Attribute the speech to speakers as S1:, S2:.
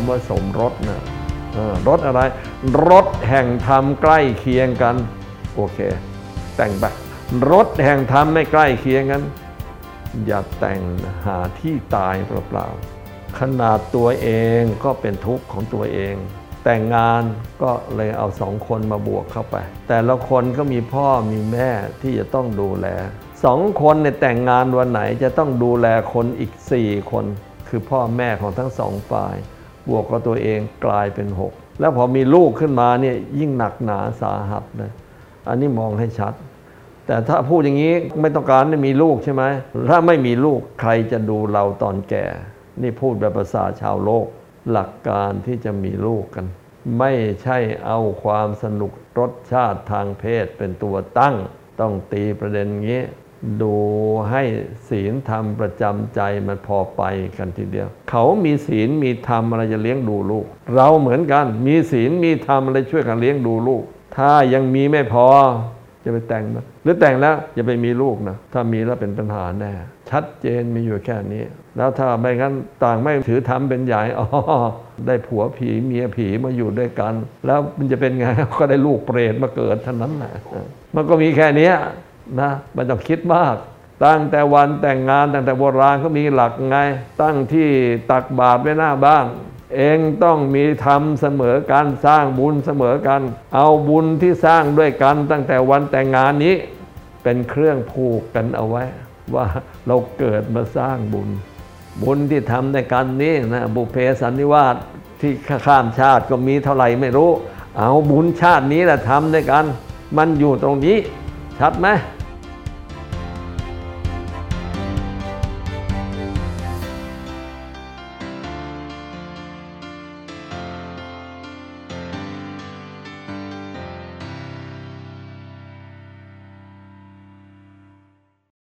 S1: ำว่าสมรสนะรถอะไรรถแห่งธรรมใกล้เคียงกัน โอเค แต่งไปรถแห่งธรรมไม่ใกล้เคียงกัน อย่าแต่งหาที่ตายเปล่าๆขนาดตัวเองก็เป็นทุกข์ของตัวเอง แต่งงานก็เลยเอาสองคนมาบวกเข้าไป แต่ละคนก็มีพ่อมีแม่ที่จะต้องดูแลสองคนในแต่งงานวันไหนจะต้องดูแลคนอีกสี่คน คือพ่อแม่ของทั้งสองฝ่าย บวกกับตัวเองกลายเป็นหกแล้วพอมีลูกขึ้นมาเนี่ยยิ่งหนักหนาสาหัสนะอันนี้มองให้ชัด แต่ถ้าพูดอย่างนี้ไม่ต้องการมีลูกใช่ไหมถ้าไม่มีลูกใครจะดูเราตอนแก่ นี่พูดแบบภาษาชาวโลก หลักการที่จะมีลูกกัน ไม่ใช่เอาความสนุกรสชาติทางเพศเป็นตัวตั้ง ต้องตีประเด็นงี้ ดูให้ศีลธรรมประจำใจมันพอไปกันทีเดียว เขามีศีลมีธรรมอะไรจะเลี้ยงดูลูก เราเหมือนกัน มีศีลมีธรรมอะไรช่วยกันเลี้ยงดูลูก ถ้ายังมีไม่พอจะไปแต่งนะหรือแต่งแล้วอย่าไปมีลูกนะถ้ามีแล้วเป็นปัญหาแน่ ชัดเจนมีอยู่แค่นี้ แล้วถ้าไม่งั้นต่างไม่ถือธรรมเป็นใหญ่อ๋อได้ผัวผีเมียผีมาอยู่ด้วยกัน แล้วมันจะเป็นไงก็ได้ลูกเปรตมาเกิดเท่านั้นแหละมันก็มีแค่นี้ นะมันต้องคิดมาก ตั้งแต่วันแต่งงานตั้งแต่โบราณเขามีหลักไง ตั้งที่ตักบาตรไว้หน้าบ้านเองต้องมีธรรมเสมอกันสร้างบุญเสมอกัน เอาบุญที่สร้างด้วยกันตั้งแต่วันแต่งงานนี้ เป็นเครื่องผูกกันเอาไว้ ว่าเราเกิดมาสร้างบุญ บุญที่ทำในกันนี้นะบุเพสันนิวาสที่ข้ามชาติก็มีเท่าไหร่ไม่รู้ เอาบุญชาตินี้แหละทำด้วยกัน มันอยู่ตรงนี้ ชัดไหม